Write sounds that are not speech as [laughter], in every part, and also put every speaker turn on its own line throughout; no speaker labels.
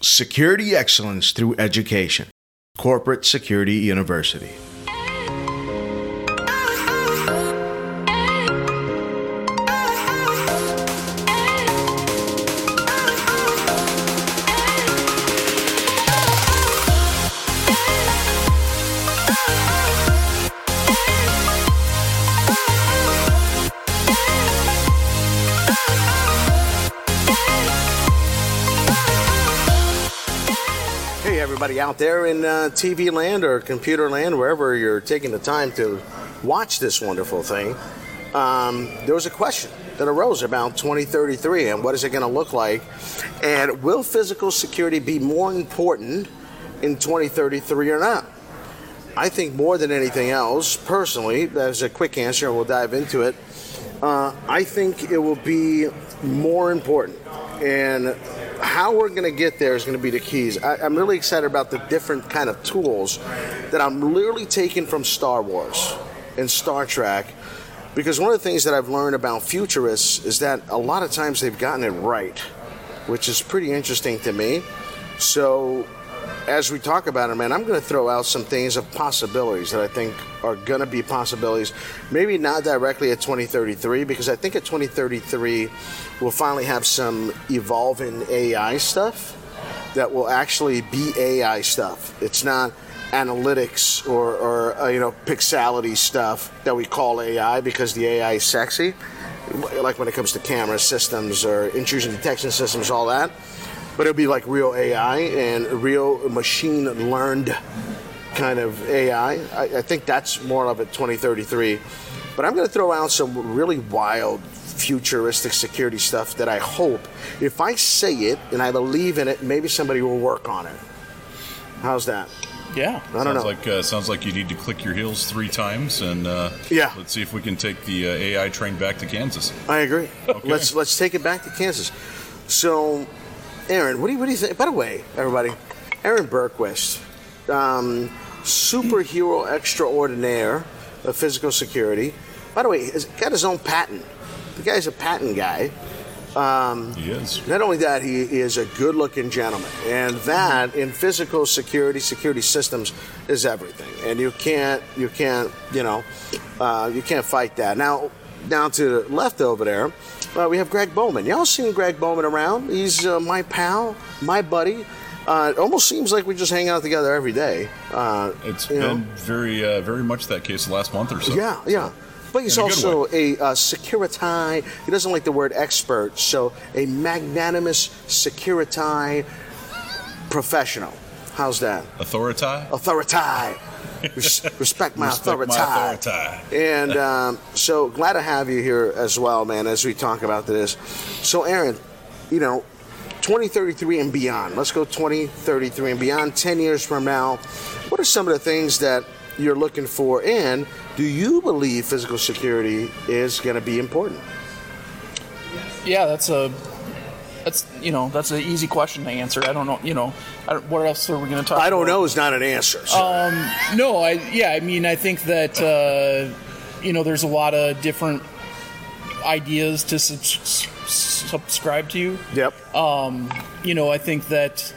Security excellence through education. Corporate Security University.
Everybody out there in uh, TV land or computer land, wherever you're taking the time to watch this wonderful thing, um, there was a question that arose about 2033 and what is it going to look like? And will physical security be more important in 2033 or not? I think more than anything else, personally, as a quick answer, and we'll dive into it. Uh, I think it will be more important, and how we're going to get there is going to be the keys. I, I'm really excited about the different kind of tools that I'm literally taking from Star Wars and Star Trek, because one of the things that I've learned about futurists is that a lot of times they've gotten it right, which is pretty interesting to me. So as we talk about it, man, I'm going to throw out some things of possibilities that I think are going to be possibilities. Maybe not directly at 2033, because I think at 2033 we'll finally have some evolving AI stuff that will actually be AI stuff. It's not analytics or, or uh, you know pixelity stuff that we call AI because the AI is sexy. Like when it comes to camera systems or intrusion detection systems, all that but it'll be like real AI and real machine learned kind of AI. I, I think that's more of it 2033. But I'm going to throw out some really wild futuristic security stuff that I hope, if I say it and I believe in it, maybe somebody will work on it. How's that?
Yeah.
I don't
sounds
know.
like uh, sounds like you need to click your heels three times, and uh,
Yeah.
let's see if we can take the uh, AI train back to Kansas.
I agree.
Okay.
Let's let's take it back to Kansas. So, Aaron, what do you what do you think? By the way, everybody, Aaron Bergquist, um, superhero extraordinaire of physical security. By the way, he's got his own patent. The guy's a patent guy.
He is.
Not only that, he is a good-looking gentleman, and that in physical security, security systems is everything. And you can't, you can't, you know, uh, you can't fight that. Now, down to the left over there, uh, we have Greg Bowman. Y'all seen Greg Bowman around? He's uh, my pal, my buddy. Uh, it almost seems like we just hang out together every day. Uh,
It's
you know?
been very very, uh, very much that case the last month or so.
Yeah, yeah. But he's
In a
also a uh, security. He doesn't like the word expert, so a magnanimous security professional. How's that?
Authority.
Authority. [laughs] Respect my
Respect
authority.
my authority.
And um, so glad to have you here as well, man, as we talk about this. So, Aaron, you know, 2033 and beyond. Let's go 2033 and beyond. 10 years from now, what are some of the things that you're looking for? And do you believe physical security is going to be important?
Yeah, that's a that's you know that's an easy question to answer. I don't know. You know, I don't, what else are we going to talk?
I don't
about?
know is not an answer. so-
No, I yeah, I mean, I think that uh, you know, there's a lot of different ideas to subs- subscribe to.
yep.
You know, I think that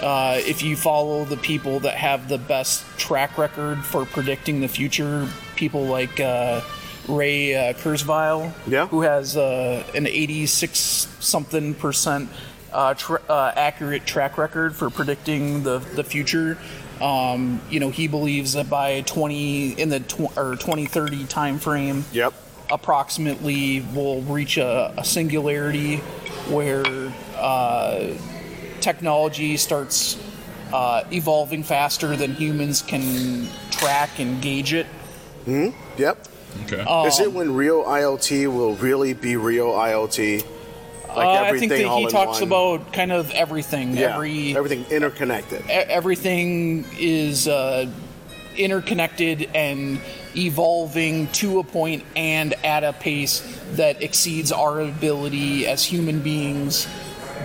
uh, if you follow the people that have the best track record for predicting the future, people like uh, Ray uh, Kurzweil,
Yeah.
who has uh, an 86 something percent uh, tr- uh, accurate track record for predicting the the future. Um, you know, he believes that by 20 in the tw- or 2030 time frame,
Yep.
approximately we'll reach a, a singularity where uh, technology starts uh, evolving faster than humans can track and gauge it.
Yep.
Okay.
is it when real IoT will really be real IoT? Like
Uh, I think that he talks
one?
about kind of everything.
yeah,
Every
everything interconnected.
e- everything is uh, interconnected and evolving to a point and at a pace that exceeds our ability as human beings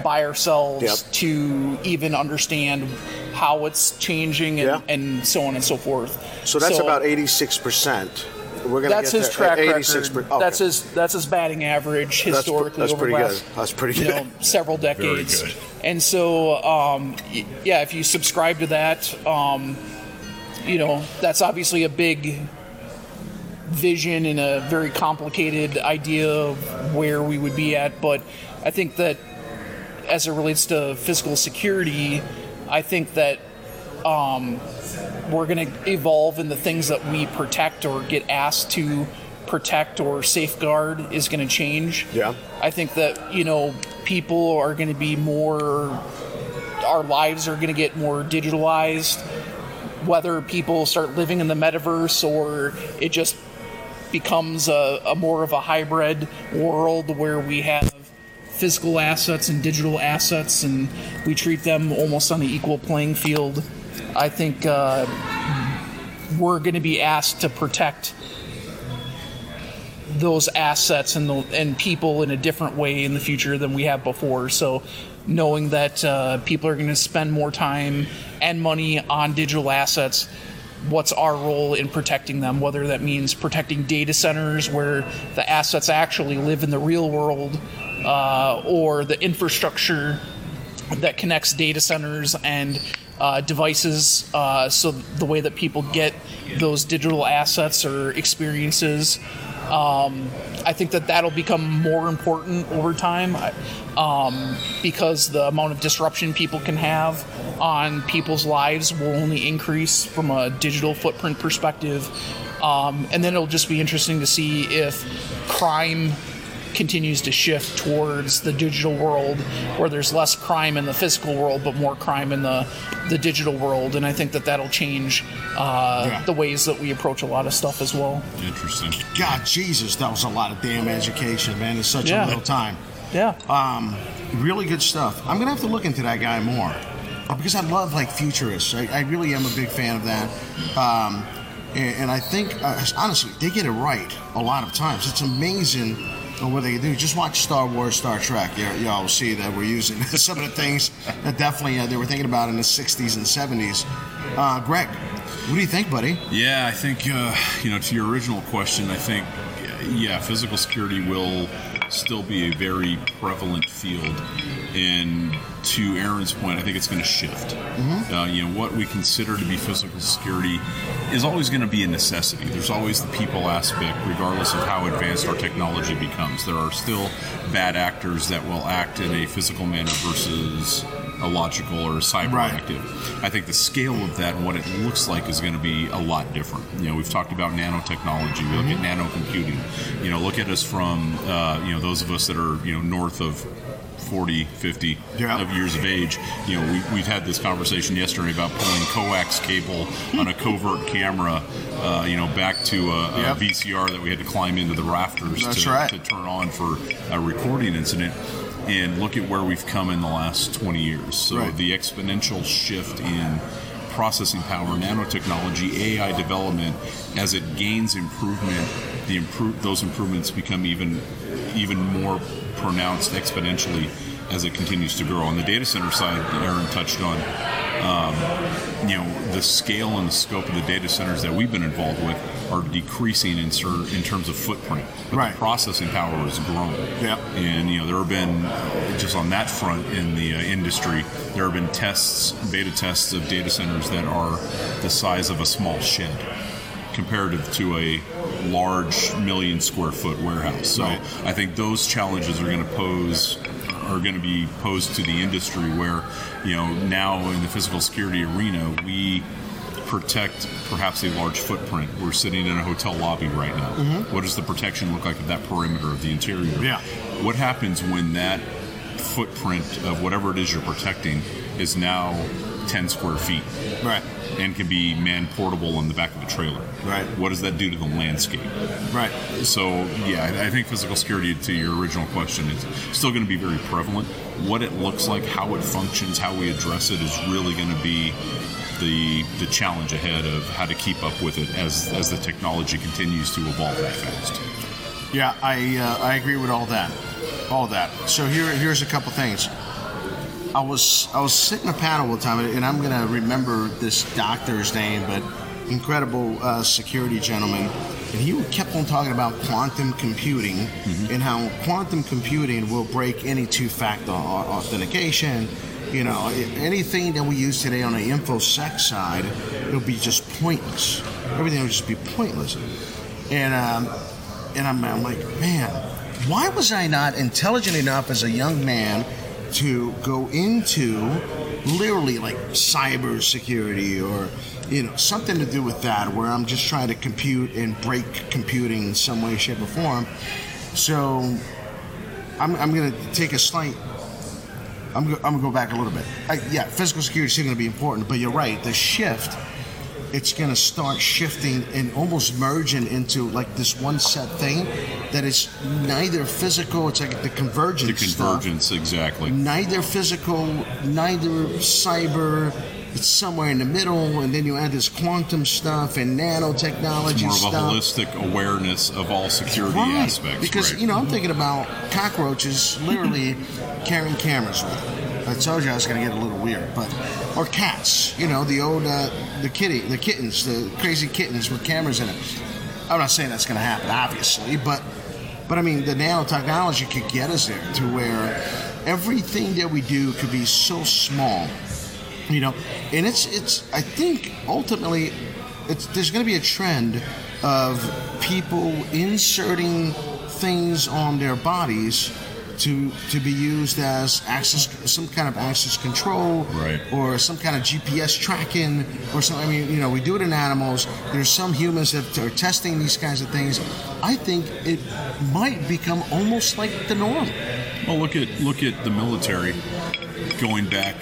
by ourselves
Yep.
to even understand how it's changing and,
Yeah.
and so on and so forth.
So that's about 86%.
We're gonna
That's
get
his
to
track
86
record.
per- okay.
That's his that's his batting average
That's pre-
historically
that's
over
pretty
the
good.
last,
That's pretty
you know, [laughs] several decades.
good.
And so, um, yeah, if you subscribe to that, um, you know, that's obviously a big vision and a very complicated idea of where we would be at. But I think that as it relates to physical security, I think that um, we're going to evolve in the things that we protect or get asked to protect or safeguard is going to change.
Yeah.
I think that, you know, people are going to be more, our lives are going to get more digitalized. Whether people start living in the metaverse or it just becomes a, a more of a hybrid world where we have physical assets and digital assets and we treat them almost on an equal playing field. I think uh, we're going to be asked to protect those assets and the, and people in a different way in the future than we have before. So, knowing that uh, people are going to spend more time and money on digital assets, what's our role in protecting them? Whether that means protecting data centers where the assets actually live in the real world, uh, or the infrastructure that connects data centers and uh, devices uh, so the way that people get those digital assets or experiences. Um, i think that that'll become more important over time um, because the amount of disruption people can have on people's lives will only increase from a digital footprint perspective. Um, and then it'll just be interesting to see if crime continues to shift towards the digital world where there's less crime in the physical world but more crime in the, the digital world and i think that that'll change uh,
Yeah.
the ways that we approach a lot of stuff as well
Interesting.
God, Jesus, that was a lot of damn education, man. In such
Yeah.
a little time.
yeah
Um, really good stuff. I'm gonna have to look into that guy more uh, because I love like futurists. I, I really am a big fan of that. Um, and, and I think uh, honestly, they get it right a lot of times. It's amazing what they do. Just watch Star Wars, Star Trek. You, y'all will see that we're using [laughs] some of the things that definitely uh, they were thinking about in the '60s and '70s. Uh, Greg, what do you think, buddy?
Yeah, I think uh, you know to your original question. I think yeah, physical security will still be a very prevalent field, and to Aaron's point, I think it's going to shift. Uh, you know, what we consider to be physical security is always going to be a necessity. There's always the people aspect, regardless of how advanced our technology becomes. There are still bad actors that will act in a physical manner versus a logical or a cyber
Right.
active. I think the scale of that and what it looks like is going to be a lot different. You know, we've talked about nanotechnology. We look at nano computing. You know, look at us from uh, you know those of us that are you know north of 40, 50
Yeah.
of years of age. You know, we, we've had this conversation yesterday about pulling coax cable on a covert camera. Uh, you know, back to a, a VCR that we had to climb into the rafters to,
right.
to turn on for a recording incident. And look at where we've come in the last 20 years. So
Right.
the exponential shift in processing power, nanotechnology, AI development, as it gains improvement, the improve those improvements become even even more pronounced exponentially as it continues to grow. On the data center side, Aaron touched on, um, you know, the scale and the scope of the data centers that we've been involved with are decreasing in, cer- in terms of footprint. But
Right.
The processing power has grown.
Yep.
And, you know, there have been, just on that front in the uh, industry, there have been tests, beta tests of data centers that are the size of a small shed comparative to a large million square foot warehouse. So
Right.
I think those challenges are going to pose are going to be posed to the industry where you know now in the physical security arena we protect perhaps a large footprint. We're sitting in a hotel lobby right now. Mm-hmm. What does the protection look like of that perimeter of the interior?
Yeah.
What happens when that footprint of whatever it is you're protecting is now 10 square feet?
Right.
and can be man portable on the back of a trailer.
Right.
What does that do to the landscape?
Right.
So yeah, I I think physical security, to your original question, is still going to be very prevalent. What it looks like, how it functions, how we address it is really going to be the the challenge ahead of how to keep up with it as as the technology continues to evolve that fast.
Yeah, I uh, I agree with all that, all that. So here here's a couple things. I was I was sitting in a panel one time, and I'm gonna remember this doctor's name, but incredible uh, security gentleman, and he kept on talking about quantum computing
Mm-hmm.
and how quantum computing will break any two-factor authentication. You know, anything that we use today on the infosec side, it'll be just pointless. Everything will just be pointless. And um, and I'm, I'm like, man, why was I not intelligent enough as a young man to go into literally like cyber security or you know something to do with that, where I'm just trying to compute and break computing in some way, shape, or form. So I'm, I'm going to take a slight. I'm, I'm gonna go back a little bit. I, yeah, physical security is still going to be important, but you're right. The shift it's going to start shifting and almost merging into like this one set thing that is neither physical it's like the convergence
The
stuff.
convergence, exactly.
neither physical neither cyber it's somewhere in the middle and then you add this quantum stuff and nanotechnology
More of a holistic awareness of all security
Right.
aspects.
Because
right.
you know, I'm thinking about cockroaches literally carrying cameras with them. I told you I was going to get a little weird, but or cats. You know, the old uh, the kitty, the kittens, the crazy kittens with cameras in it. I'm not saying that's going to happen, obviously, but but I mean, the nanotechnology could get us there to where everything that we do could be so small you know and it's it's i think ultimately it's there's going to be a trend of people inserting things on their bodies to to be used as access some kind of access control
Right.
or some kind of GPS tracking or something. I mean, you know, we do it in animals. There's some humans that are testing these kinds of things. I think it might become almost like the norm.
Well, look at look at the military going back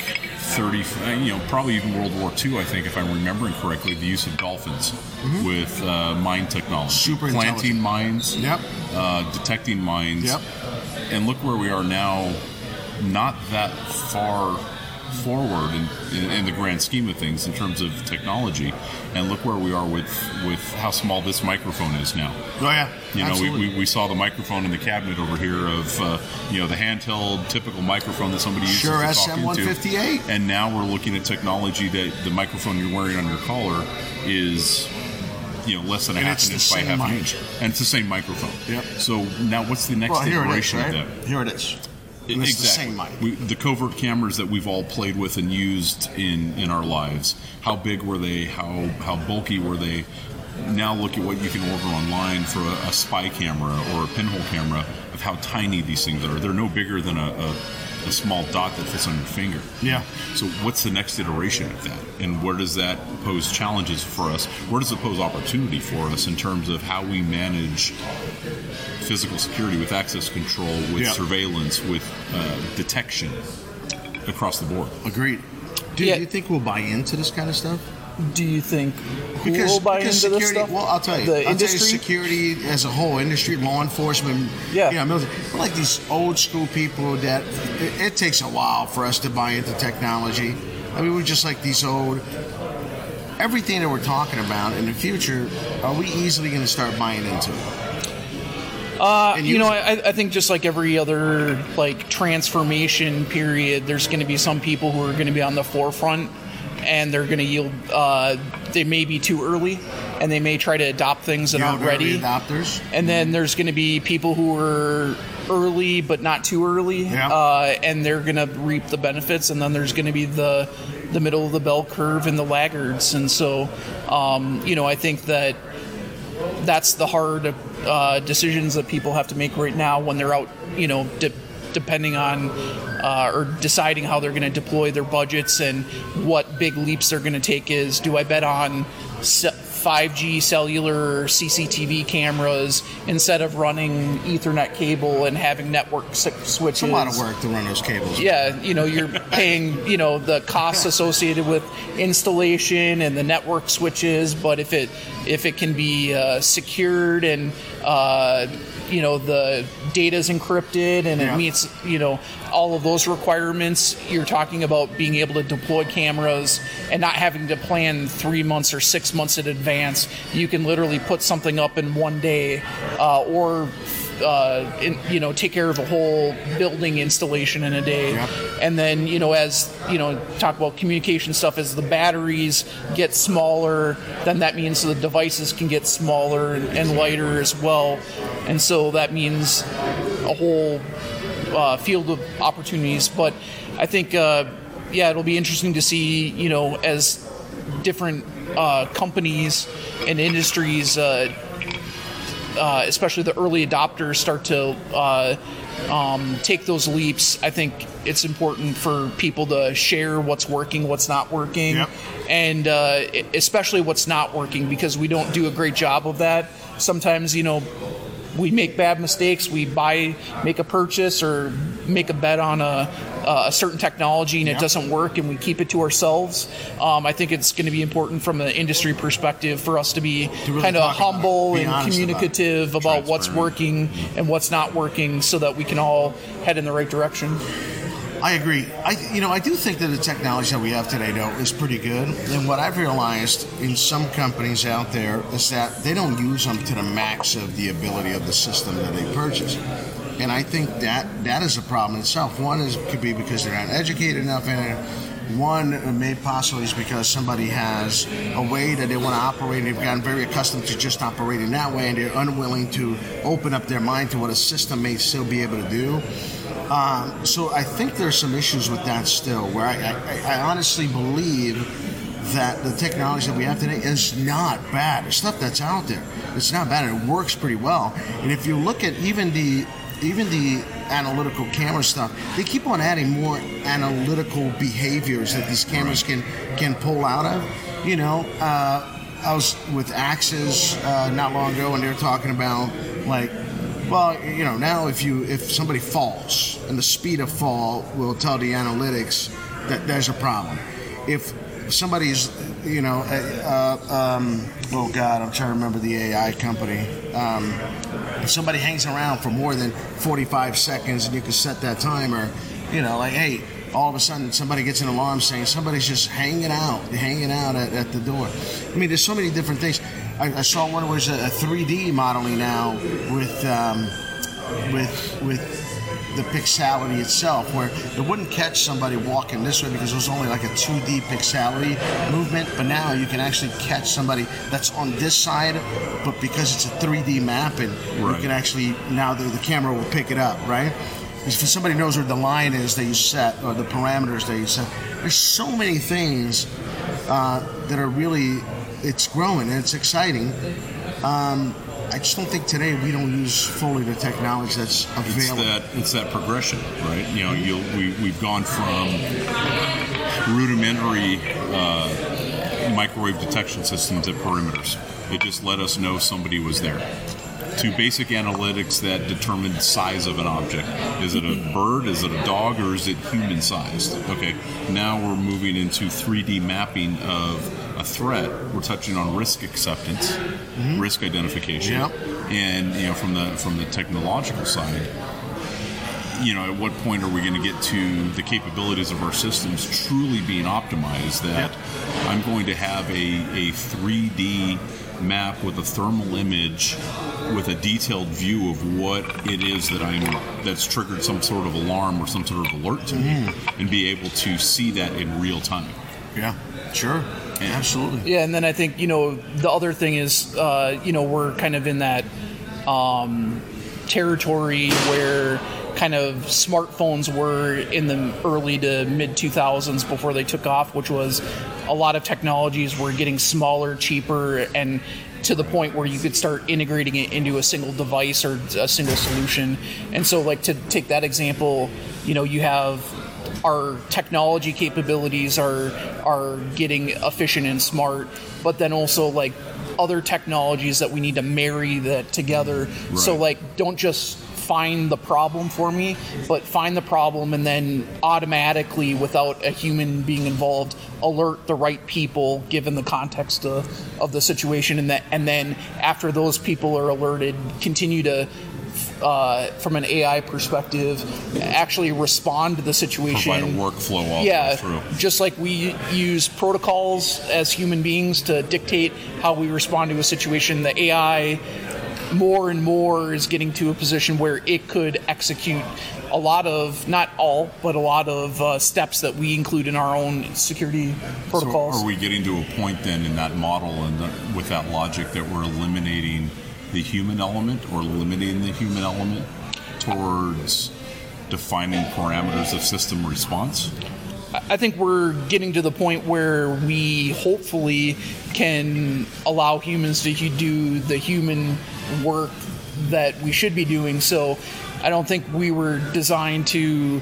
30, uh, you know, probably even World War II. I think, if I'm remembering correctly, the use of dolphins with uh, mine technology,
Mm-hmm. Super
planting mines,
Yep.
uh, detecting mines,
Yep.
And look where we are now. Not that far forward in, in, in the grand scheme of things in terms of technology, and look where we are with with how small this microphone is now.
Oh yeah,
You know, we, we, we saw the microphone in the cabinet over here of, uh, you know, the handheld typical microphone that somebody uses
Sure
to talk into.
SM158.
And now we're looking at technology that the microphone you're wearing on your collar is, you know, less than a
And
half an inch by half an inch. And it's the same microphone.
Yep.
So now what's the next
well, here it is,
iteration
right?
of that?
Here it is. And it's the same mic.
We, the covert cameras that we've all played with and used in, in our lives. How big were they? How how bulky were they? Now look at what you can order online for a, a spy camera or a pinhole camera of how tiny these things are. They're no bigger than a, a, a small dot that fits on your finger.
Yeah.
So what's the next iteration of that? And where does that pose challenges for us? Where does it pose opportunity for us in terms of how we manage physical security with access control, with
Yeah.
surveillance, with uh, detection across the board?
Agreed. Do
Yeah.
you think we'll buy into this kind of stuff?
Do you think who
Because,
will buy
because
into
security.
this stuff?
Well, I'll tell you.
The
I'll
industry.
tell you, security as a whole, industry, law enforcement.
Yeah.
You know, military. We're like these old school people that it, it takes a while for us to buy into technology. I mean, we're just like these old. Everything that we're talking about in the future, are we easily going to start buying into?
Uh,
And
you know, I, I think just like every other like transformation period, there's going to be some people who are going to be on the forefront, and they're going to yield. Uh, they may be too early, and they may try to adopt things that
know,
aren't ready.
adopters.
And then there's going to be people who are early but not too early,
Yeah.
uh, and they're going to reap the benefits. And then there's going to be the the middle of the bell curve and the laggards. And so, um, you know, I think that that's the hard uh, decisions that people have to make right now when they're out, you know, depending on uh, or deciding how they're going to deploy their budgets and what big leaps they're going to take is do I bet on 5G cellular CCTV cameras instead of running Ethernet cable and having network switches?
It's a lot of work to run those cables.
Yeah, you know, you're [laughs] paying, you know, the costs associated with installation and the network switches, but if it if it can be uh, secured and uh, you know the data is encrypted and
Yeah.
it meets you know all of those requirements, you're talking about being able to deploy cameras and not having to plan three months or six months in advance. You can literally put something up in one day, uh, or uh, in, you know take care of a whole building installation in a day.
Yep.
and then you know as you know talk about communication stuff as the batteries get smaller then that means the devices can get smaller and, and lighter as well. And so that means a whole uh, field of opportunities. But i think uh, yeah it'll be interesting to see you know as different uh, companies and industries uh, especially the early adopters start to uh, um, take those leaps, I think it's important for people to share what's working, what's not working,
Yep.
and uh, especially what's not working because we don't do a great job of that. Sometimes, you know, we make bad mistakes. We buy, make a purchase, or make a bet on a, a certain technology, and it doesn't work, and we keep it to ourselves. Um, I think it's going to be important from an industry perspective for us to be
really
kind of
talk about it,
humble and
honest about
communicative about what's working and what's not working, so that we can all head in the right direction.
I agree. I, you know, I do think that the technology that we have today, though, is pretty good. And what I've realized in some companies out there is that they don't use them to the max of the ability of the system that they purchase. And I think that that is a problem itself. One is could be because they're not educated enough in it. One may possibly is because somebody has a way that they want to operate. They've gotten very accustomed to just operating that way, and they're unwilling to open up their mind to what a system may still be able to do. Um, so I think there's some issues with that still, where I, I, I honestly believe that the technology that we have today is not bad. The stuff that's out there, it's not bad. It works pretty well. And if you look at even the even the analytical camera stuff, they keep on adding more analytical behaviors that these cameras can can pull out of. You know, uh, I was with Axis uh, not long ago, and they were talking about like well, you know, now if you if somebody falls and the speed of fall will tell the analytics that there's a problem. If somebody's, you know, uh, uh, um, oh God, I'm trying to remember the AI company. Um, if somebody hangs around for more than 45 seconds and you can set that timer, you know, like hey, all of a sudden somebody gets an alarm saying somebody's just hanging out, hanging out at, at the door. I mean, there's so many different things. I, I saw one was a, a 3D modeling now with um, with with the pixelity itself, where it wouldn't catch somebody walking this way because it was only like a 2D pixelity movement. But now you can actually catch somebody that's on this side, but because it's a 3D mapping, you
Right.
can actually now the, the camera will pick it up, right? Because if somebody knows where the line is that you set or the parameters that you set, there's so many things uh, that are really it's growing and it's exciting. Um, I just don't think today we don't use fully the technology that's
It's
available.
that it's that progression, right? You know, you we we've gone from rudimentary uh, microwave detection systems at perimeters. It just let us know somebody was there. To basic analytics that determine size of an object. Is it a bird? Is it a dog? Or is it human sized? Okay. Now we're moving into 3D mapping of a threat. We're touching on risk acceptance, mm-hmm. risk identification,
Yep.
and you know from the from the technological side you know, at what point are we going to get to the capabilities of our systems truly being optimized that I'm going to have a, a 3D map with a thermal image with a detailed view of what it is that I'm that's triggered some sort of alarm or some sort of alert to me and be able to see that in real time.
Yeah, sure, absolutely.
Yeah, and then I think you know the other thing is uh, you know we're kind of in that um, territory where kind of smartphones were in the early to mid 2000s before they took off, which was a lot of technologies were getting smaller, cheaper, and to the point where you could start integrating it into a single device or a single solution. And so, like to take that example, you know, you have our technology capabilities are are getting efficient and smart, but then also like other technologies that we need to marry that together. So like don't just find the problem for me, but find the problem and then automatically without a human being involved alert the right people given the context of, of the situation and that and then after those people are alerted continue to uh, from an AI perspective, actually respond to the situation.
Provide a workflow all
yeah,
through.
just like we use protocols as human beings to dictate how we respond to a situation, the AI more and more is getting to a position where it could execute a lot of, not all, but a lot of uh, steps that we include in our own security protocols.
So are we getting to a point then in that model and the, with that logic that we're eliminating the human element or limiting the human element towards defining parameters of system response?
I think we're getting to the point where we hopefully can allow humans to do the human work that we should be doing. So I don't think we were designed to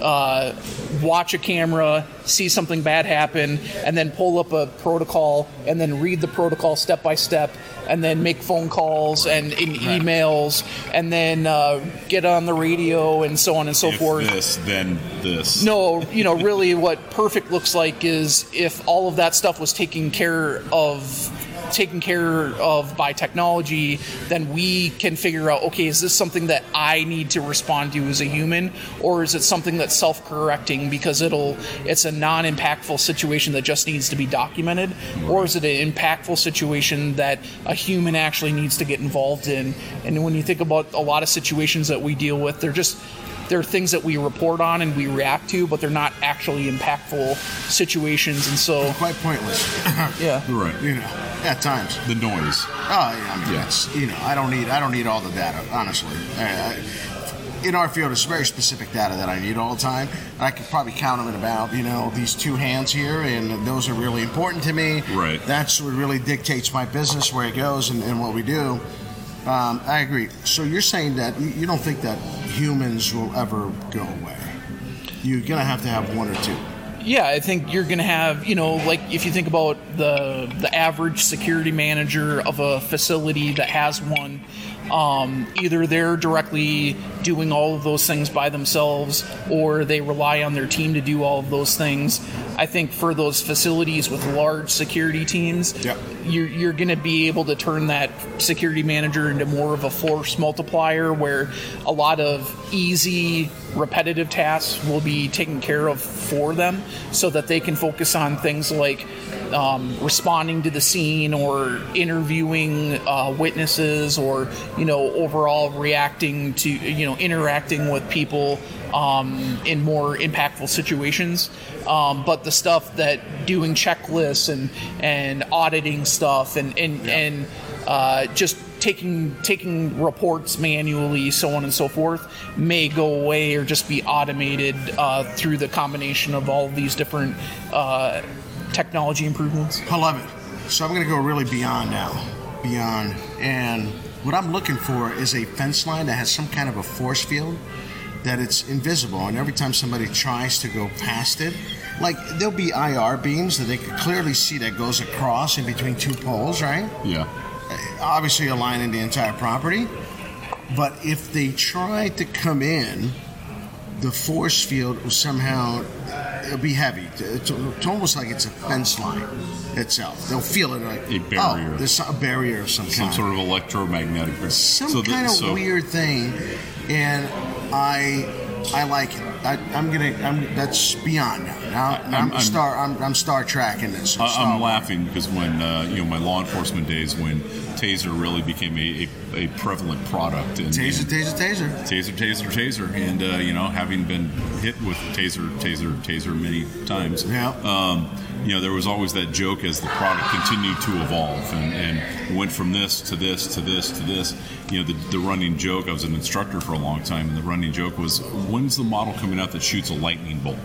uh, watch a camera, see something bad happen, and then pull up a protocol and then read the protocol step by step, and then make phone calls and, emails, and then uh, get on the radio and so on and so
if
forth.
this, then this.
No, you know, really what perfect looks like is if all of that stuff was taken care of taken care of by technology, then we can figure out okay, is this something that I need to respond to as a human, or is it something that's self-correcting because it'll it's a non-impactful situation that just needs to be documented, or is it an impactful situation that a human actually needs to get involved in? And when you think about a lot of situations that we deal with, they're just they're things that we report on and we react to, but they're not actually impactful situations. And so,
Quite pointless. [laughs]
yeah,
Right.
you know, at times.
The noise.
Oh, yeah, I mean,
Yeah.
you know, I don't need I don't need all the data, honestly. I, I, in our field, it's very specific data that I need all the time. And I could probably count them in about you know these two hands here, and those are really important to me.
Right.
That's what really dictates my business, where it goes, and, and what we do. Um, I agree. So you're saying that you, don't think that humans will ever go away? You're gonna have to have one or two.
yeah, I think you're to have, you know, like if you think about the the average security manager of a facility that has one, um, either they're directly doing all of those things by themselves, or they rely on their team to do all of those things. I think for those facilities with large security teams,
Yep.
you're, you're going to be able to turn that security manager into more of a force multiplier where a lot of easy repetitive tasks will be taken care of for them so that they can focus on things like um, responding to the scene or interviewing uh, witnesses or you know overall reacting to you know interacting with people um, in more impactful situations um, but the stuff that doing checklists and and auditing stuff and and and uh, just taking taking reports manually, so on and so forth, may go away or just be automated uh, through the combination of all of these different uh, technology improvements.
I love it. So I'm going to go really beyond now. Beyond. And what I'm looking for is a fence line that has some kind of a force field that it's invisible. And every time somebody tries to go past it, like there'll be IR beams that they could clearly see that goes across in between two poles, right?
Yeah.
Uh, obviously aligning the entire property. But if they try to come in, the force field will somehow it'll be heavy. It's, it's almost like it's a fence line itself. They'll feel it like
A barrier.
Oh, there's a barrier of some kind.
Some sort of electromagnetic.
some
so
kind of
so-
weird thing, and I I like it. I, I'm gonna. I'm, that's beyond now. Now
I'm-
I'm,
I'm-
Star. I'm, I'm Star Trek in this.
I-
Star
I'm laughing because when uh, you know my law enforcement days, when Taser really became a, a, a prevalent product, and,
Taser,
and
taser, taser.
taser, taser, taser, and uh, you know having been hit with taser, taser, taser many times,
Yeah.
um, you know there was always that joke as the product continued to evolve and, and went from this to this to this to this. You know the, the running joke. I was an instructor for a long time, and the running joke was, "When's the model coming out that shoots a lightning bolt?"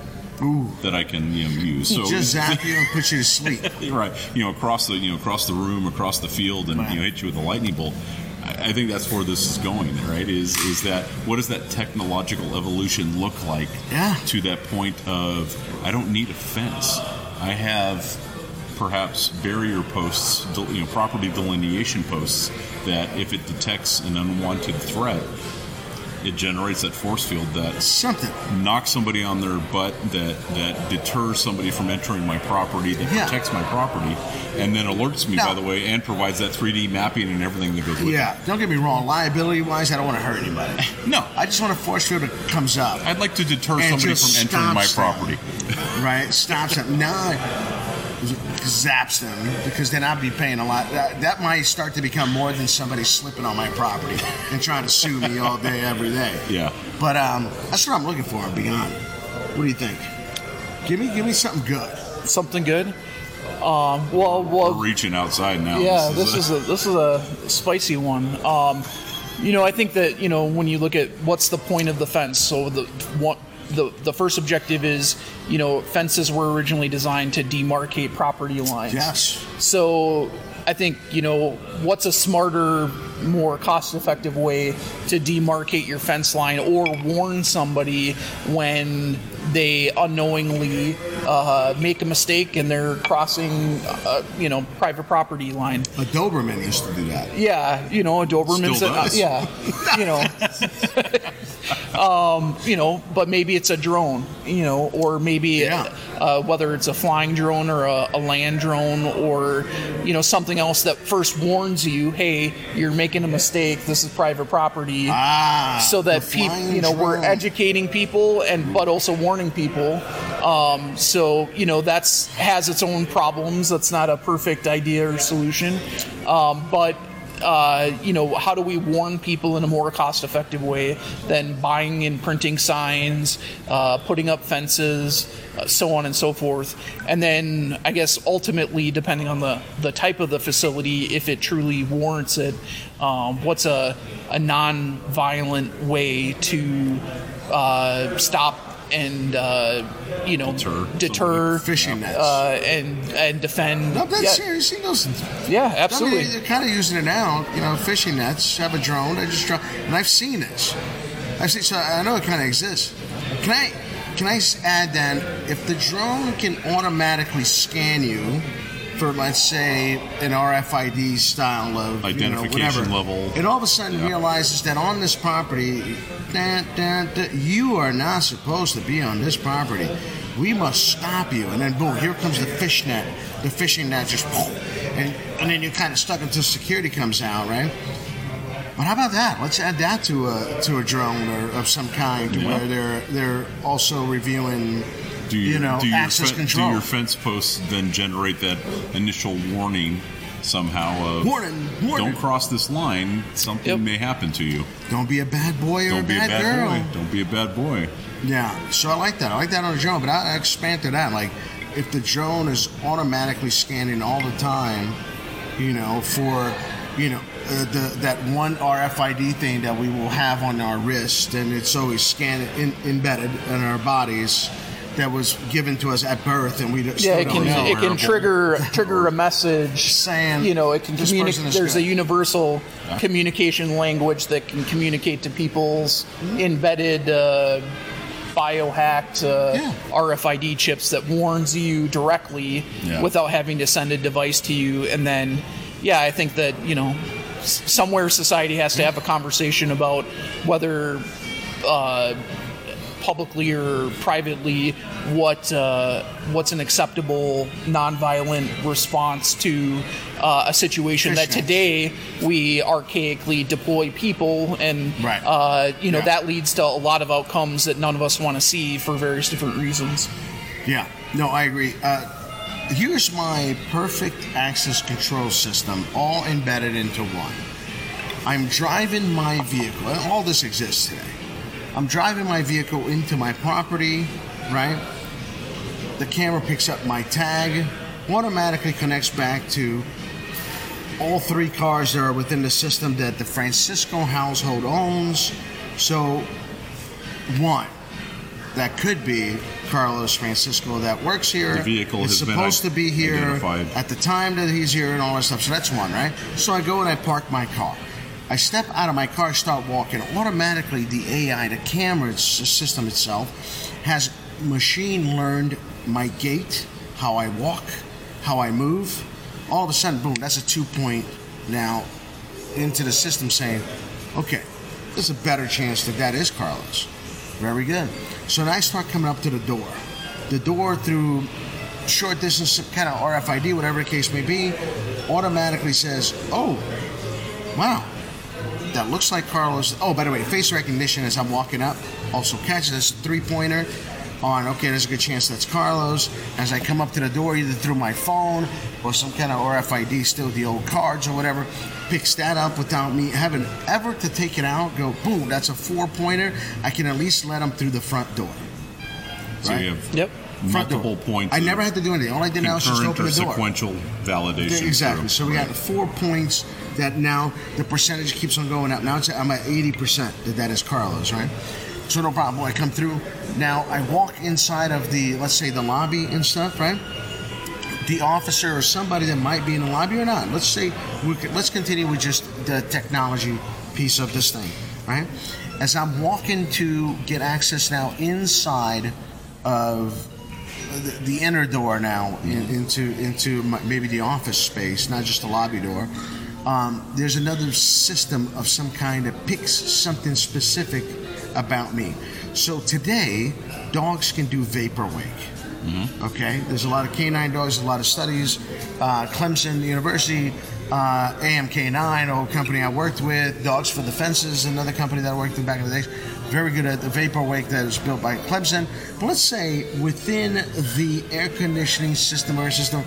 That I can you know use. So
Just [laughs] zap you and put you to sleep. [laughs]
Right. You know, across the you know across the room, across the field, and you know, hit you with a lightning bolt. I think that's where this is going. Right? Is is that what does that technological evolution look like?
Yeah.
To that point of I don't need a fence. I have perhaps barrier posts, you know, property delineation posts that if it detects an unwanted threat, it generates that force field that
Something.
knocks somebody on their butt that that deters somebody from entering my property that
Yeah.
protects my property and then alerts me
Now-
by the way and provides that 3d mapping and everything that goes with
Yeah. Don't get me wrong. Liability wise, I don't want to hurt anybody. [laughs]
no
I just want a force field that comes up.
i'd like to deter somebody from entering my
them.
property
right? Stops it. Now, zaps them because then I'd be paying a lot. That, that might start to become more than somebody slipping on my property and trying to sue me all day, every day.
Yeah.
But um, that's what I'm looking for. Beyond. What do you think? Give me, give me something good.
Something good. Um, well, well,
We're reaching outside now.
Yeah, this is a this is a spicy one. Um, you know, I think that you know when you look at what's the point of the fence. So the one the the first objective is you know fences were originally designed to demarcate property lines.
Yes.
So I think you know what's a smarter, more cost-effective way to demarcate your fence line or warn somebody when they unknowingly uh, make a mistake and they're crossing, uh, you know, private property line.
A Doberman used to do that.
Yeah, you know, a Doberman's.
Still does.
yeah, you know. [laughs] um, you know, but maybe it's a drone, you know, or maybe
Yeah.
uh, whether it's a flying drone or a, a land drone or you know something else that first warns you, hey, you're making a mistake. This is private property.
Ah.
so that people, you know, we're educating people and but also warning people. Um, so you know that's has its own problems. That's not a perfect idea or solution, um, but. Uh, you know, how do we warn people in a more cost-effective way than buying and printing signs, uh, putting up fences, uh, so on and so forth? And then, I guess, ultimately, depending on the, the type of the facility, if it truly warrants it, um, what's a, a non-violent way to uh, stop and uh, you know
Deter
deter,
Fishing nets.
uh, and and defend.
No, that's
yeah,
serious. He knows.
yeah, absolutely.
I mean, they're kind of using it now. You know, fishing nets have a drone. I just drop, and I've seen this. I've seen. So I know it kind of exists. Can I? Can I add then? If the drone can automatically scan you for, let's say, an RFID style of you know,
Identification
whatever,
level.
it all of a sudden
Yeah.
realizes that on this property, da, da, da, you are not supposed to be on this property. We must stop you. And then boom, here comes the fish net. The fishing net just and and then you're kind of stuck until security comes out, right? But how about that? Let's add that to a to a drone or of some kind,
Yeah.
where they're they're also reviewing,
Do you,
you know,
do your
access
fen-
control.
Do your fence posts then generate that initial warning somehow of
Warning, warning.
Don't cross this line. Something
Yep.
may happen to you.
Don't be a bad boy or
Don't
a
be a
bad,
bad
girl.
boy. Don't be a bad boy.
Yeah, so I like that. I like that on a drone, but I I expand to that. Like, if the drone is automatically scanning all the time, you know, for, you know, uh, the that one RFID thing that we will have on our wrist, and it's always scanned in, embedded in our bodies, that was given to us at birth, and we just don't-
Yeah, it can
know.
it can trigger trigger a message
Saying,
you know it can
this
communicate.
person is
There's a
good.
universal communication language that can communicate to people's embedded. Uh, biohacked uh,
Yeah.
RFID chips that warns you directly
Yeah.
without having to send a device to you and then yeah I think that you know somewhere society has to have a conversation about whether uh, publicly or privately what uh, what's an acceptable nonviolent response to uh, a situation that today we archaically deploy people and
Right.
uh, you know
Yeah.
that leads to a lot of outcomes that none of us want to see for various different reasons.
Yeah, no, I agree. Uh, here's my perfect access control system, all embedded into one. I'm driving my vehicle, and all this exists today. I'm driving my vehicle into my property, right? The camera picks up my tag, automatically connects back to all three cars that are within the system that the Francisco household owns. So, one, that could be Carlos Francisco that works here.
The vehicle been
supposed to be here
identified.
at the time that he's here and all that stuff. So that's one, right? So I go and I park my car. I step out of my car, start walking. Automatically, the AI, the camera system itself, has machine learned my gait, how I walk, how I move. All of a sudden, boom, that's a two point now into the system saying, okay, there's a better chance that that is Carlos. Very good. So then I start coming up to the door. The door through short distance kind of RFID, whatever the case may be, automatically says, oh, wow, that looks like Carlos. Oh, by the way, face recognition as I'm walking up also catches this three pointer. on okay, there's a good chance that's Carlos. As I come up to the door, either through my phone or some kind of RFID, still the old cards or whatever, picks that up without me having ever to take it out. Go boom, that's a four pointer. I can at least let them through the front door.
So
Right.
you have
Yep.
Front door.
multiple points.
I never had to do anything. All I did now is just open
or
the door.
sequential validation.
Exactly.
through.
So we got four points that now the percentage keeps on going up. Now it's I'm at eighty percent that that is Carlos, right? So no problem. I come through. Now I walk inside of the let's say the lobby and stuff, right? The officer or somebody that might be in the lobby or not. Let's say we could, let's continue with just the technology piece of this thing, right? As I'm walking to get access now inside of the, the inner door now in, into into my, maybe the office space, not just the lobby door. Um, there's another system of some kind that picks something specific about me. So today, dogs can do vapor wake. Okay, there's a lot of canine dogs, a lot of studies. Uh, Clemson University, uh, AMK9, old company I worked with, Dogs for the Fences, another company that I worked with back in the day. Very good at the vapor wake that was built by Clemson. But let's say within the air conditioning system or system,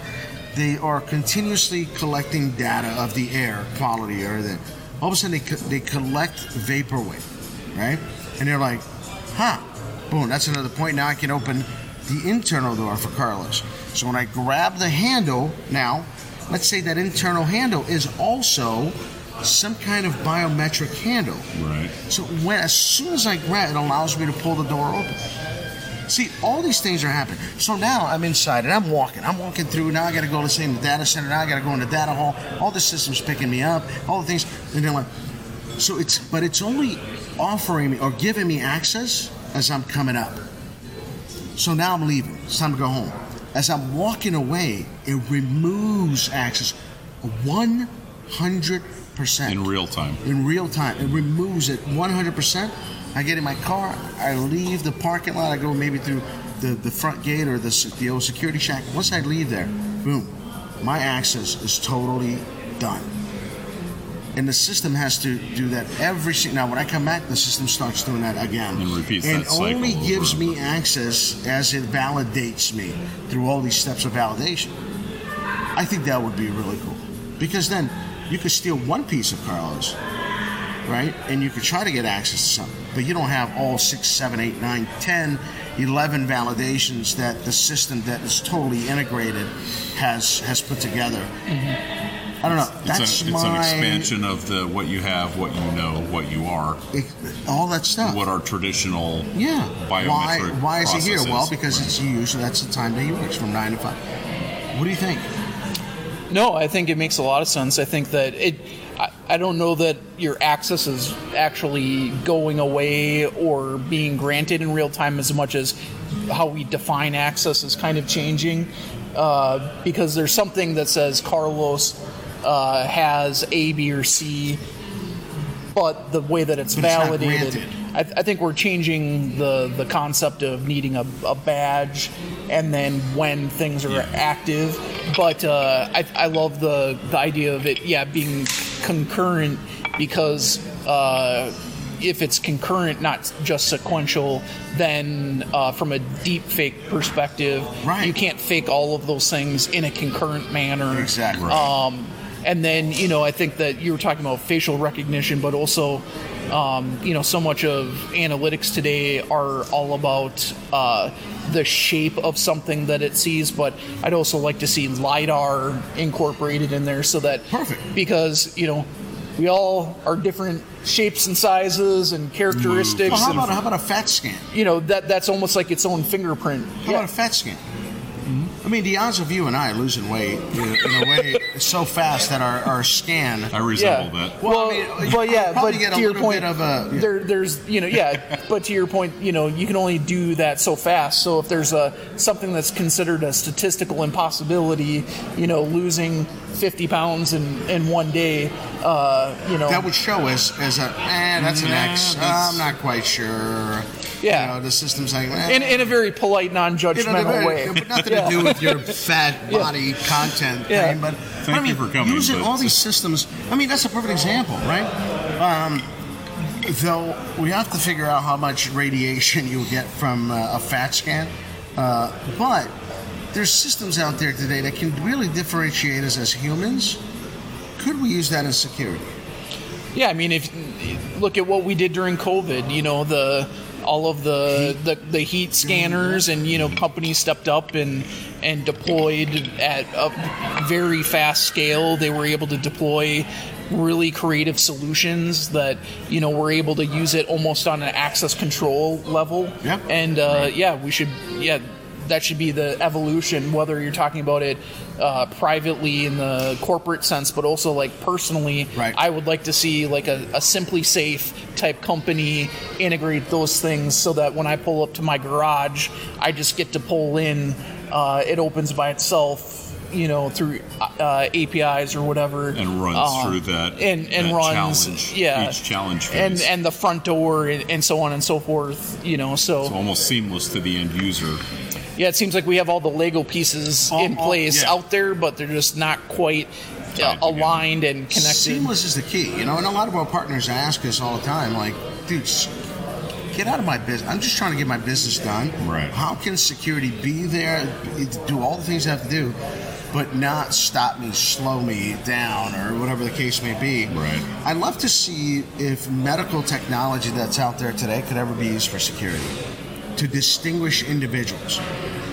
they are continuously collecting data of the air quality or the all of a sudden they, co- they collect vapor wake, right? And they're like, huh, boom, that's another point. Now I can open the internal door for Carlos. So when I grab the handle now, let's say that internal handle is also some kind of biometric handle.
Right.
So when as soon as I grab it allows me to pull the door open. See, all these things are happening. So now I'm inside and I'm walking. I'm walking through. Now I got to go to say in the data center. Now I got to go in the data hall. All the systems picking me up. All the things. And they're like, so it's, but it's only offering me or giving me access as I'm coming up. So now I'm leaving. It's time to go home. As I'm walking away, it removes access 100%.
In real time.
In real time. It removes it 100%. I get in my car, I leave the parking lot, I go maybe through the, the front gate or the, the old security shack. Once I leave there, boom, my access is totally done. And the system has to do that every single. Now, when I come back, the system starts doing that again,
And repeats
and
that cycle
only
over
gives
and
me access as it validates me through all these steps of validation. I think that would be really cool because then you could steal one piece of Carlos, right? And you could try to get access to something, but you don't have all six, seven, eight, nine, ten, eleven validations that the system that is totally integrated has has put together. Mm-hmm. I don't know.
It's,
That's
a, it's
my
an expansion of the what you have, what you know, what you are,
it- all that stuff.
what our traditional
Yeah. Why?
biometric
Why is it here? Well, because
Right.
it's usually that's the time that he works from nine to five. What do you think?
No, I think it makes a lot of sense. I think that it. I, don't know that your access is actually going away or being granted in real time as much as how we define access is kind of changing. Uh, because there's something that says Carlos uh, has A, B, or C, but the way that it's
But it's not
validated. I, I think we're changing the, the concept of needing a, a badge and then when things are
Yeah.
active. But uh, I, I love the, the idea of it, yeah, being concurrent because uh, if it's concurrent, not just sequential, then uh, from a deep fake perspective,
Right.
you can't fake all of those things in a concurrent manner.
Exactly.
Um, and then, you know, I think that you were talking about facial recognition, but also, um, you know, so much of analytics today are all about uh, the shape of something that it sees. But I'd also like to see LiDAR incorporated in there so that.
Perfect.
Because, you know, we all are different shapes and sizes and characteristics.
Well, how
and,
about how about a fat scan?
you know, that that's almost like its own fingerprint.
How about a fat scan? I mean, the odds of you and I losing weight in, in a way so fast that our, our scan.
I resemble that.
Well,
Well,
I mean,
but yeah, but
get a
to your point,
bit of a- yeah.
there, there's you know, yeah, [laughs] but to your point, you know, you can only do that so fast. So if there's a something that's considered a statistical impossibility, you know, losing 50 pounds in in one day, uh, you know,
that would show us as a, eh, that's an
Nah,
X.
that's-
I'm not quite sure.
Yeah.
You know, the system's like, eh.
in in a very polite, non-judgmental
they're
way.
very- but nothing to do with your [laughs] fat body content
Yeah.
thing. But, but I
you for coming,
using
but-
all these systems. I mean, that's a perfect example, right? Um, Though we have to figure out how much radiation you'll get from uh, a FAT scan. Uh, but there's systems out there today that can really differentiate us as humans. Could we use that in security?
Yeah, I mean, if look at what we did during COVID, you know, the all of the the, the heat scanners and you know companies stepped up and and deployed at a very fast scale. They were able to deploy really creative solutions that you know we're able to use it almost on an access control level.
Yeah.
And uh, yeah, we should yeah that should be the evolution, whether you're talking about it uh, privately in the corporate sense, but also like personally.
Right.
I would like to see like a, a SimpliSafe type company integrate those things so that when I pull up to my garage, I just get to pull in. Uh, it opens by itself. You know, through uh, APIs or whatever,
And runs
Uh,
through that
and and
that
runs,
challenge,
yeah,
each challenge
and and the front door and, and so on and so forth. You know, so
It's almost seamless to the end user.
Yeah, it seems like we have all the Lego pieces
All-
in
all-
place
yeah.
out there, but they're just not quite uh,
Tied together.
aligned and connected.
Seamless is the key, you know. And a lot of our partners ask us all the time, like, dude, get out of my business. I'm just trying to get my business done.
Right.
How can security be there, do all the things I have to do, but not stop me, slow me down, or whatever the case may be?
Right.
I'd love to see if medical technology that's out there today could ever be used for security to distinguish individuals.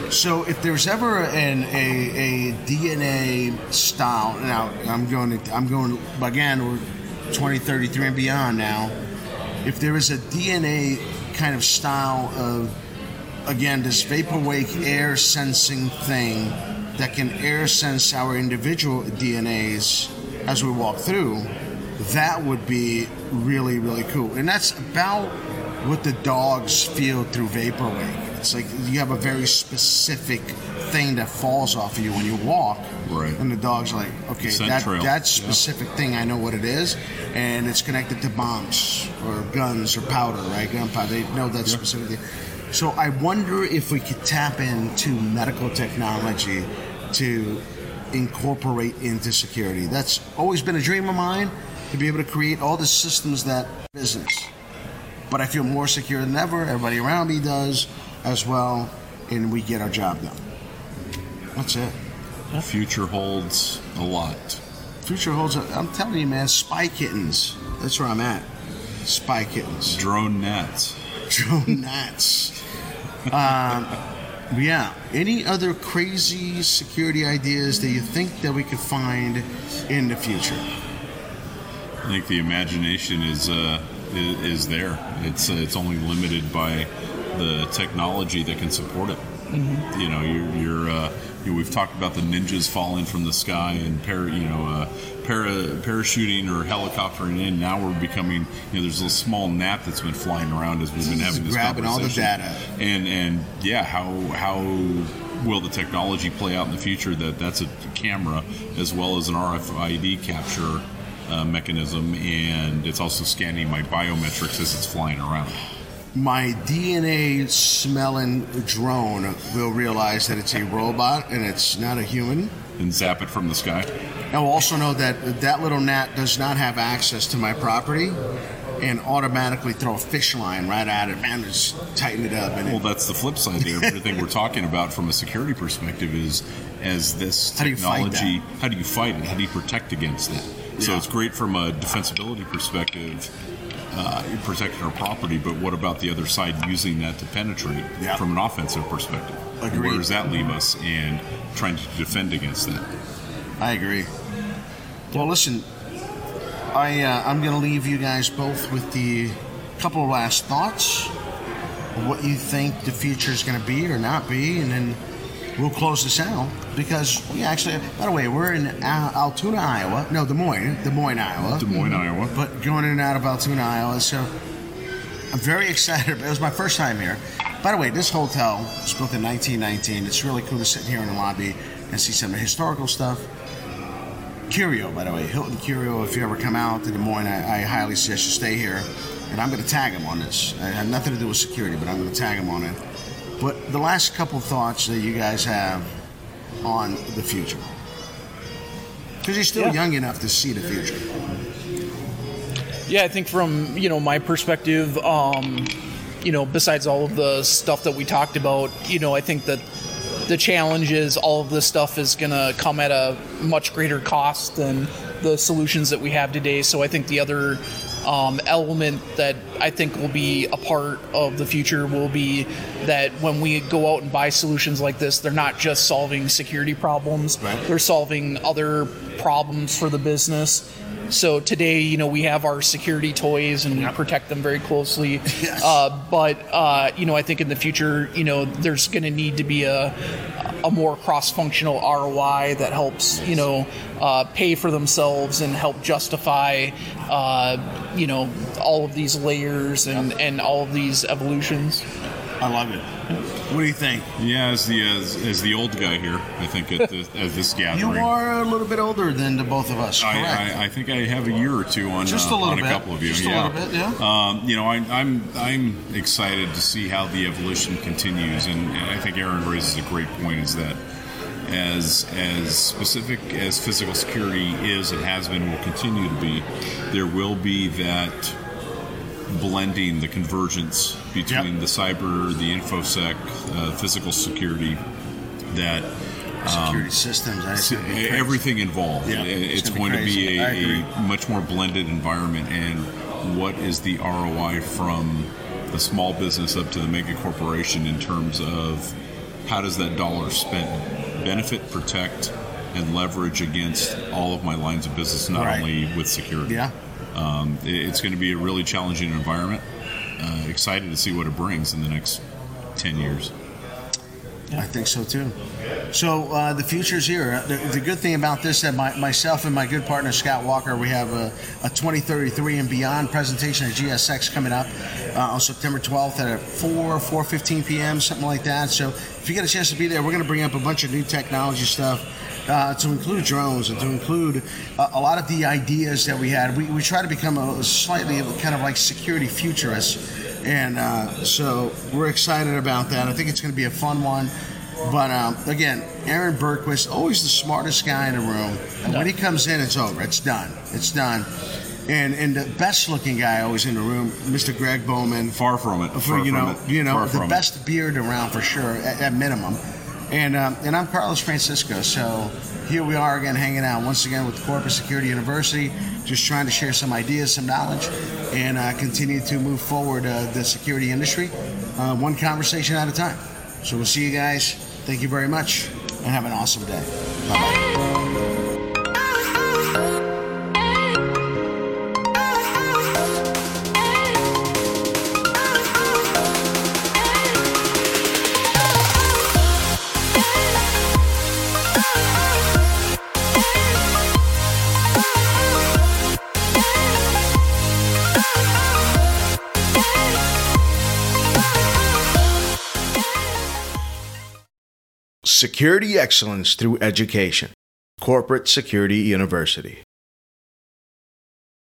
So if there's ever an a, a DNA style, now I'm going to I'm going again we're 2033 and beyond now. If there is a DNA kind of style of again this vapor wake air sensing thing that can air sense our individual DNAs as we walk through, that would be really really cool. And that's about what the dogs feel through vapor wake. It's like you have a very specific thing that falls off of you when you walk,
Right.
And the dogs are like, okay,
Scent
that
trail.
that
Yeah.
specific thing I know what it is, and it's connected to bombs or guns or powder, right? Gunpowder. They know that specific thing. So I wonder if we could tap into medical technology to incorporate into security. That's always been a dream of mine to be able to create all the systems that business. But I feel more secure than ever. Everybody around me does as well, and we get our job done. That's it.
The future holds a lot.
Future holds. A, I'm telling you, man. Spy kittens. That's where I'm at. Spy kittens.
Drone nets.
Drone [laughs] nets. Um, yeah. Any other crazy security ideas that you think that we could find in the future?
I think the imagination is uh, is, is there. It's it's only limited by the technology that can support it. You know, you're, you're uh, you know, we've talked about the ninjas falling from the sky and para, you know, uh, para, parachuting or helicoptering in. Now we're becoming, you know, there's a small gnat that's been flying around as we've been having this
Grabbing all the data.
And and yeah, how how will the technology play out in the future? That that's a camera as well as an RFID capture uh, mechanism, and it's also scanning my biometrics as it's flying around.
My DNA smelling drone will realize that it's a robot and it's not a human.
And zap it from the sky.
And we'll also know that that little gnat does not have access to my property and automatically throw a fish line right at it. Man, just tighten it up. And
Well,
it,
that's the flip side there. [laughs] Everything we're talking about from a security perspective is as this
How do you fight
technology. How do you fight it? How do you protect against it? So
Yeah.
it's great from a defensibility perspective, uh, protecting our property. But what about the other side using that to penetrate
Yeah.
from an offensive perspective?
Agreed.
Where does that leave us? And trying to defend against that.
I agree. Well, listen, I uh, I'm going to leave you guys both with the couple of last thoughts, of what you think the future is going to be or not be, and then we'll close this out because we actually. By the way, we're in Al- Altoona, Iowa. No, Des Moines, Des Moines, Iowa.
Des Moines, Iowa.
but going in and out of Altoona, Iowa. So I'm very [laughs] excited. It was my first time here. By the way, this hotel was built in 1919. It's really cool to sit here in the lobby and see some of the historical stuff. Curio, by the way, Hilton Curio. If you ever come out to Des Moines, I, I highly suggest you stay here. And I'm going to tag him on this. I have nothing to do with security, but I'm going to tag him on it. But the last couple thoughts that you guys have on the future, because you're still
Yeah.
young enough to see the future.
Yeah, I think from you know my perspective, um, you know, besides all of the stuff that we talked about, you know, I think that the challenge is all of this stuff is going to come at a much greater cost than the solutions that we have today. So I think the other um, element that I think will be a part of the future will be that when we go out and buy solutions like this, they're not just solving security problems,
Right.
they're solving other problems for the business. So today, you know, we have our security toys and we protect them very closely. [laughs]
Yes.
Uh, but uh, you know, I think in the future, you know, there's going to need to be a a more cross-functional ROI that helps, you know, uh, pay for themselves and help justify, uh, you know, all of these layers and and all of these evolutions.
I love it. What do you think?
Yeah, as the as, as the old guy here, I think at, the, at this gathering. [laughs]
You are a little bit older than the both of us, correct?
I, I, I think I have a year or two on
Just a
uh,
little
on a couple of you.
Just a
yeah.
little bit, yeah.
Um, you know, I, I'm I'm excited to see how the evolution continues, and, and I think Aaron raises a great point: is that as as specific as physical security is and has been, will continue to be, there will be that blending, the convergence between
Yep.
the cyber, the infosec, uh, physical security that
Security systems. I think it'd be crazy.
everything involved.
Yeah, it's
it's
gonna be
to be
crazy. I agree.
a, a much more blended environment, and what is the ROI from the small business up to the mega corporation in terms of how does that dollar spent benefit, protect, and leverage against all of my lines of business, not
Right.
only with security.
Yeah.
Um, it- it's going to be a really challenging environment. Uh, excited to see what it brings in the next 10 years.
I think so too. So uh, the future's here. The, the good thing about this that my, myself and my good partner Scot Walker, we have a, a 2033 and beyond presentation at GSX coming up uh, on September 12th at 4 4:15 p.m. something like that. So if you get a chance to be there, we're going to bring up a bunch of new technology stuff. Uh, to include drones and to include uh, a lot of the ideas that we had, we, we try to become a slightly kind of like security futurists, and uh, so we're excited about that. I think it's going to be a fun one. But um, again, Aaron Bergquist, always the smartest guy in the room. And when he comes in, it's over. It's done. It's done. And and the best looking guy always in the room, Mr. Greg Bowman.
Far from it.
For
Far
you
from
know,
it.
you know,
Far
the
from it.
best beard around for sure, at, at minimum. And um, and I'm Carlos Francisco. So here we are again, hanging out once again with Corporate Security University, just trying to share some ideas, some knowledge, and uh, continue to move forward uh, the security industry, uh, one conversation at a time. So we'll see you guys. Thank you very much, and have an awesome day. Bye bye. Security excellence through education. Corporate Security University.